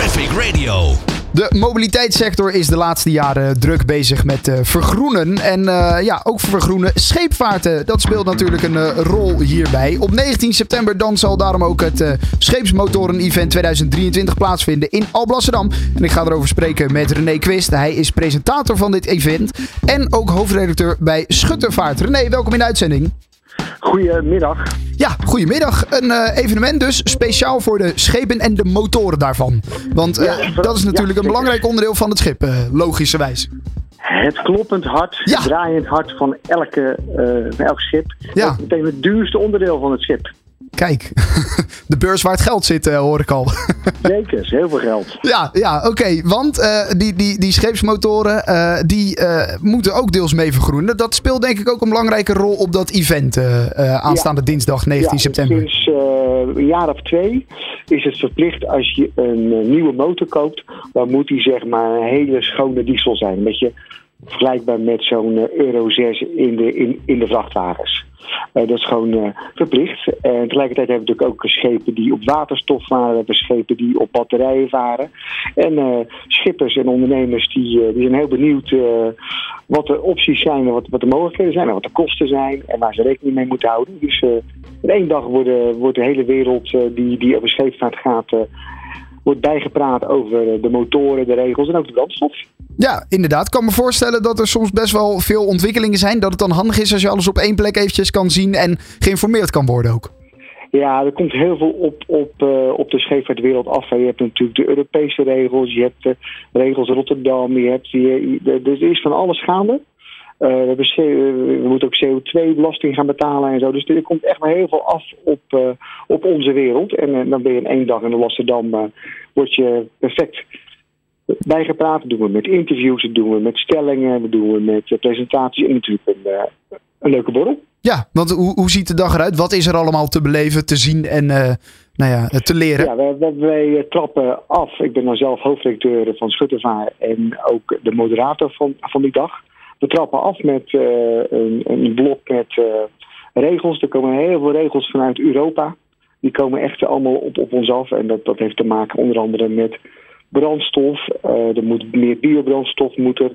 Traffic Radio. De mobiliteitssector is de laatste jaren druk bezig met uh, vergroenen. En uh, ja, ook vergroenen scheepvaarten. Dat speelt natuurlijk een uh, rol hierbij. Op 19 september dan zal daarom ook het Scheepsmotoren-event 2023 plaatsvinden in Alblasserdam. En ik ga erover spreken met René Quist. Hij is presentator van dit event. En ook hoofdredacteur bij Schuttervaart. René, welkom in de uitzending. Goedemiddag. Ja, goedemiddag. Een uh, evenement dus speciaal voor de schepen en de motoren daarvan. Want uh, ja, dat is natuurlijk ja, een belangrijk onderdeel van het schip, uh, logischerwijs. Het kloppend hart, ja. het draaiend hart van elke, van elk schip. Ja. Dat is meteen het duurste onderdeel van het schip. Kijk, de beurs waar het geld zit, uh, hoor ik al. Zeker, heel veel geld. Ja, ja oké. Want uh, die, die, die scheepsmotoren uh, die moeten ook deels mee vergroenen. Dat speelt denk ik ook een belangrijke rol op dat event aanstaande ja. dinsdag 19 ja, september. Sinds een jaar of twee is het verplicht als je een nieuwe motor koopt, dan moet die zeg maar een hele schone diesel zijn. Een beetje vergelijkbaar met zo'n Euro 6 in de, in, in de vrachtwagens. Uh, dat is gewoon uh, verplicht. En tegelijkertijd hebben we natuurlijk ook schepen die op waterstof varen. We hebben schepen die op batterijen varen. En uh, schippers en ondernemers die, die zijn heel benieuwd wat de opties zijn wat, wat de mogelijkheden zijn en wat de kosten zijn en waar ze rekening mee moeten houden. Dus in één dag wordt, wordt de hele wereld die, die een scheepvaart gaat wordt bijgepraat over de motoren, de regels en ook de brandstof. Ja, inderdaad. Ik kan me voorstellen dat er soms best wel veel ontwikkelingen zijn. Dat het dan handig is als je alles op één plek eventjes kan zien en geïnformeerd kan worden ook. Ja, er komt heel veel op, op, uh, op de scheepvaartwereld af. Je hebt natuurlijk de Europese regels, je hebt de regels Rotterdam, je hebt, je, er is van alles gaande. We, hebben, we, moeten ook CO2-belasting gaan betalen en zo. Dus er komt echt maar heel veel af op, op onze wereld. En dan ben je in één dag in Rotterdam, word je perfect bijgepraat. Dat doen we met interviews, dat doen we met stellingen, dat doen we met presentaties en natuurlijk een, uh, een leuke borrel. Ja, want hoe, hoe ziet de dag eruit? Wat is er allemaal te beleven, te zien en uh, nou ja, te leren? Ja, wij, wij, wij, trappen af. Ik ben dan zelf hoofdredacteur van Schuttervaar en ook de moderator van, van die dag. We trappen af met uh, een, een, blok met regels. Er komen heel veel regels vanuit Europa. Die komen echt allemaal op, op ons af. En dat, dat heeft te maken onder andere met brandstof. Uh, er moet meer biobrandstof moet er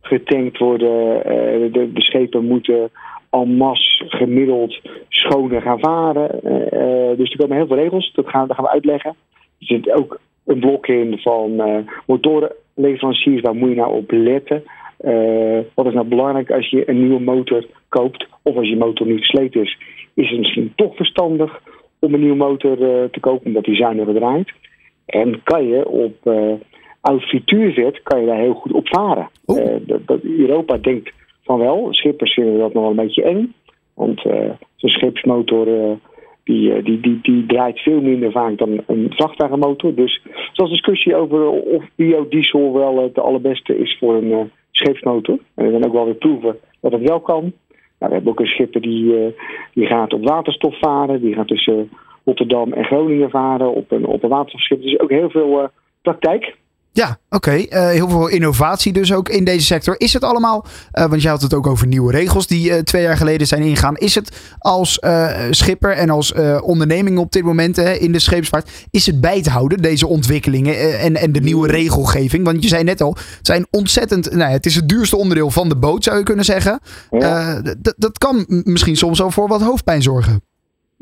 getankt worden. Uh, de, de, schepen moeten en masse gemiddeld schoner gaan varen. Uh, dus er komen heel veel regels. Dat gaan, dat gaan we uitleggen. Er zit ook een blok in van motorenleveranciers. Waar moet je nou op letten? wat is nou belangrijk als je een nieuwe motor koopt? Of als je motor niet versleten is, is het misschien toch verstandig om een nieuwe motor te kopen, omdat die zuiniger draait. En kan je op uh, oud frituurvet kan je daar heel goed op varen. Uh, dat, Europa denkt van wel, schippers vinden dat nog wel een beetje eng. Want uh, zo'n schipsmotor die, die, die, die draait veel minder vaak dan een vrachtwagenmotor. Dus zoals discussie over of biodiesel wel het allerbeste is voor een scheepsmotor. En we gaan ook wel weer proeven dat het wel kan. Nou, we hebben ook een schipper die, die gaat op waterstof varen. Die gaat tussen Rotterdam en Groningen varen op een, op een waterschip. Dus ook heel veel uh, praktijk. Ja, oké. Okay. Uh, heel veel innovatie dus ook in deze sector. Is het allemaal, uh, want je had het ook over nieuwe regels die uh, twee jaar geleden zijn ingegaan. Is het als schipper en als onderneming op dit moment in de scheepsvaart, is het bij te houden, deze ontwikkelingen en, en de nieuwe regelgeving? Want je zei net al, het zijn ontzettend, nou ja, het is het duurste onderdeel van de boot zou je kunnen zeggen. Ja. dat kan misschien soms al voor wat hoofdpijn zorgen.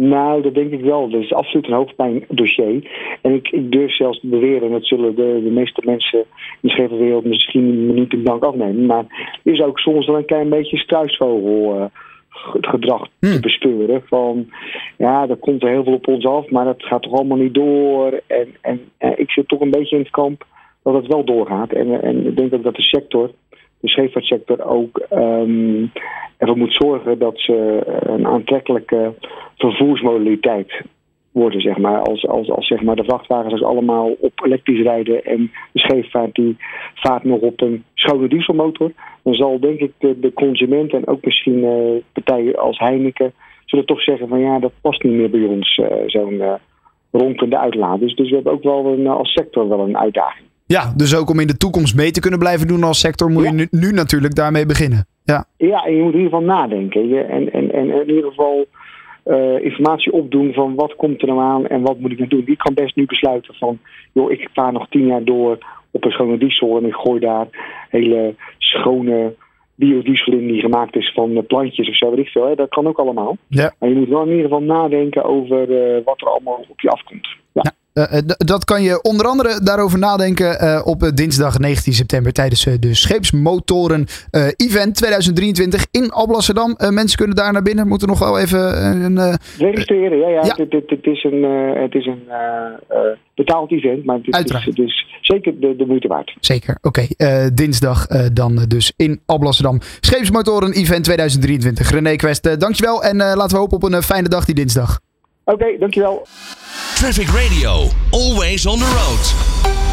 Nou, dat denk ik wel. Dat is absoluut een hoofdpijndossier. En ik, ik durf zelfs te beweren, en dat zullen de, de meeste mensen in de schepenwereld misschien niet in dank afnemen, maar er is ook soms wel een klein beetje struisvogel uh, gedrag hmm. te bespeuren. Van ja, er komt er heel veel op ons af, maar dat gaat toch allemaal niet door. En, en, en ik zit toch een beetje in het kamp dat het wel doorgaat. En, en ik denk ook dat de sector de scheepvaartsector ook um, ervoor moet zorgen dat ze een aantrekkelijke vervoersmodaliteit worden, zeg maar. Als, als, als zeg maar, de vrachtwagens allemaal op elektrisch rijden en de scheepvaart die vaart nog op een schone dieselmotor, dan zal denk ik de, de consument en ook misschien uh, partijen als Heineken zullen toch zeggen van ja, dat past niet meer bij ons, uh, zo'n uh, ronkende uitlaat. Dus, dus we hebben ook wel een, als sector wel een uitdaging. Ja, dus ook om in de toekomst mee te kunnen blijven doen als sector, moet je nu, nu, natuurlijk daarmee beginnen. Ja. ja, en je moet in ieder geval nadenken. Je, en, en, en in ieder geval eh, informatie opdoen van wat komt er nou aan en wat moet ik nou doen. Die kan best nu besluiten van, joh, ik vaar nog tien jaar door op een schone diesel en ik gooi daar hele schone biodiesel in die gemaakt is van eh, plantjes of zo, weet ik veel. Hè? Dat kan ook allemaal. Ja. Maar je moet wel in ieder geval nadenken over uh, wat er allemaal op je afkomt. Ja. ja. Uh, dat kan je onder andere daarover nadenken uh, op dinsdag 19 september tijdens de Scheepsmotoren Event 2023 in Alblasserdam. mensen kunnen daar naar binnen, moeten nog wel even een... Registreren, ja. ja. Het, is een, het is een betaald event, maar het is, is zeker de, de, moeite waard. Zeker, oké. Dinsdag dan dus in Alblasserdam. Scheepsmotoren Event 2023. René Quest, dankjewel en laten we hopen op een fijne dag die dinsdag. Oké, dankjewel. Traffic Radio, always on the road.